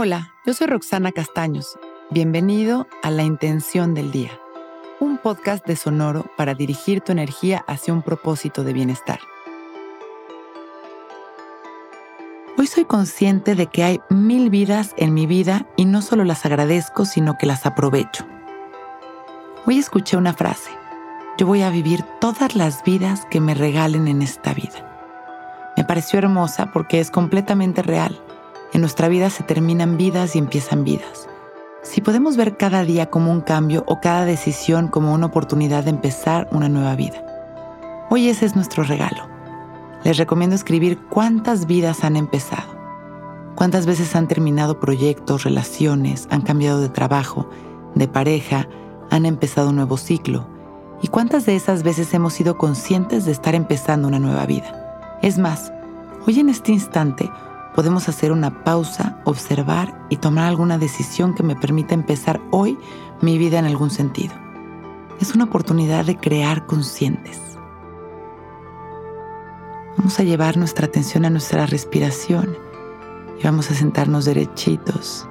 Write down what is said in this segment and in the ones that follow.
Hola, yo soy Roxana Castaños. Bienvenido a La Intención del Día, un podcast de Sonoro para dirigir tu energía hacia un propósito de bienestar. Hoy soy consciente de que hay mil vidas en mi vida y no solo las agradezco, sino que las aprovecho. Hoy escuché una frase. Yo voy a vivir todas las vidas que me regalen en esta vida. Me pareció hermosa porque es completamente real. En nuestra vida se terminan vidas y empiezan vidas. Si podemos ver cada día como un cambio o cada decisión como una oportunidad de empezar una nueva vida. Hoy ese es nuestro regalo. Les recomiendo escribir cuántas vidas han empezado, cuántas veces han terminado proyectos, relaciones, han cambiado de trabajo, de pareja, han empezado un nuevo ciclo y cuántas de esas veces hemos sido conscientes de estar empezando una nueva vida. Es más, hoy en este instante podemos hacer una pausa, observar y tomar alguna decisión que me permita empezar hoy mi vida en algún sentido. Es una oportunidad de crear conscientes. Vamos a llevar nuestra atención a nuestra respiración y vamos a sentarnos derechitos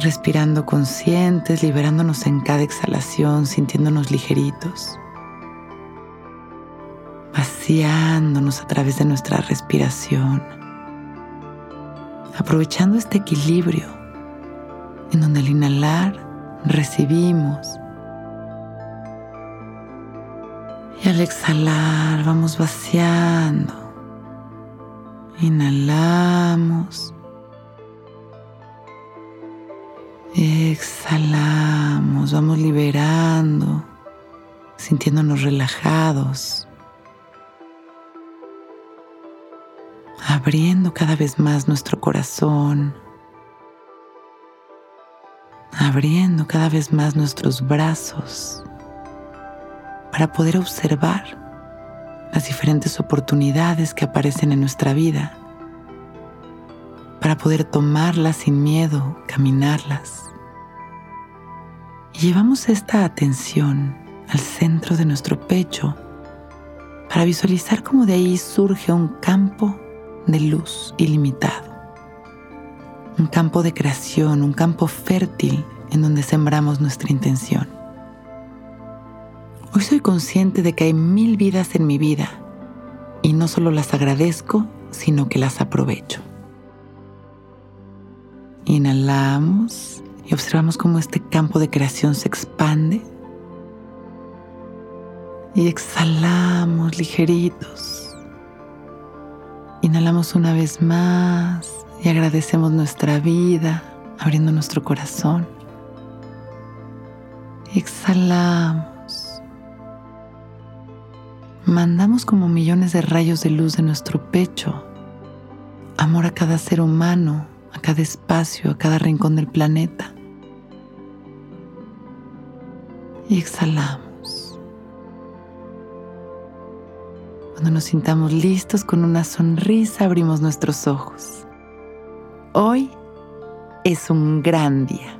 respirando conscientes, liberándonos en cada exhalación, sintiéndonos ligeritos, vaciándonos a través de nuestra respiración, aprovechando este equilibrio en donde al inhalar recibimos y al exhalar vamos vaciando. Inhalamos. Exhalamos, vamos liberando, sintiéndonos relajados, abriendo cada vez más nuestro corazón, abriendo cada vez más nuestros brazos para poder observar las diferentes oportunidades que aparecen en nuestra vida para poder tomarlas sin miedo, caminarlas. Y llevamos esta atención al centro de nuestro pecho para visualizar cómo de ahí surge un campo de luz ilimitado. Un campo de creación, un campo fértil en donde sembramos nuestra intención. Hoy soy consciente de que hay mil vidas en mi vida y no solo las agradezco, sino que las aprovecho. Inhalamos y observamos cómo este campo de creación se expande. Y exhalamos ligeritos. Inhalamos una vez más y agradecemos nuestra vida, abriendo nuestro corazón. Exhalamos. Mandamos como millones de rayos de luz de nuestro pecho. Amor a cada ser humano a cada espacio, a cada rincón del planeta. Y exhalamos. Cuando nos sintamos listos con una sonrisa, abrimos nuestros ojos. Hoy es un gran día.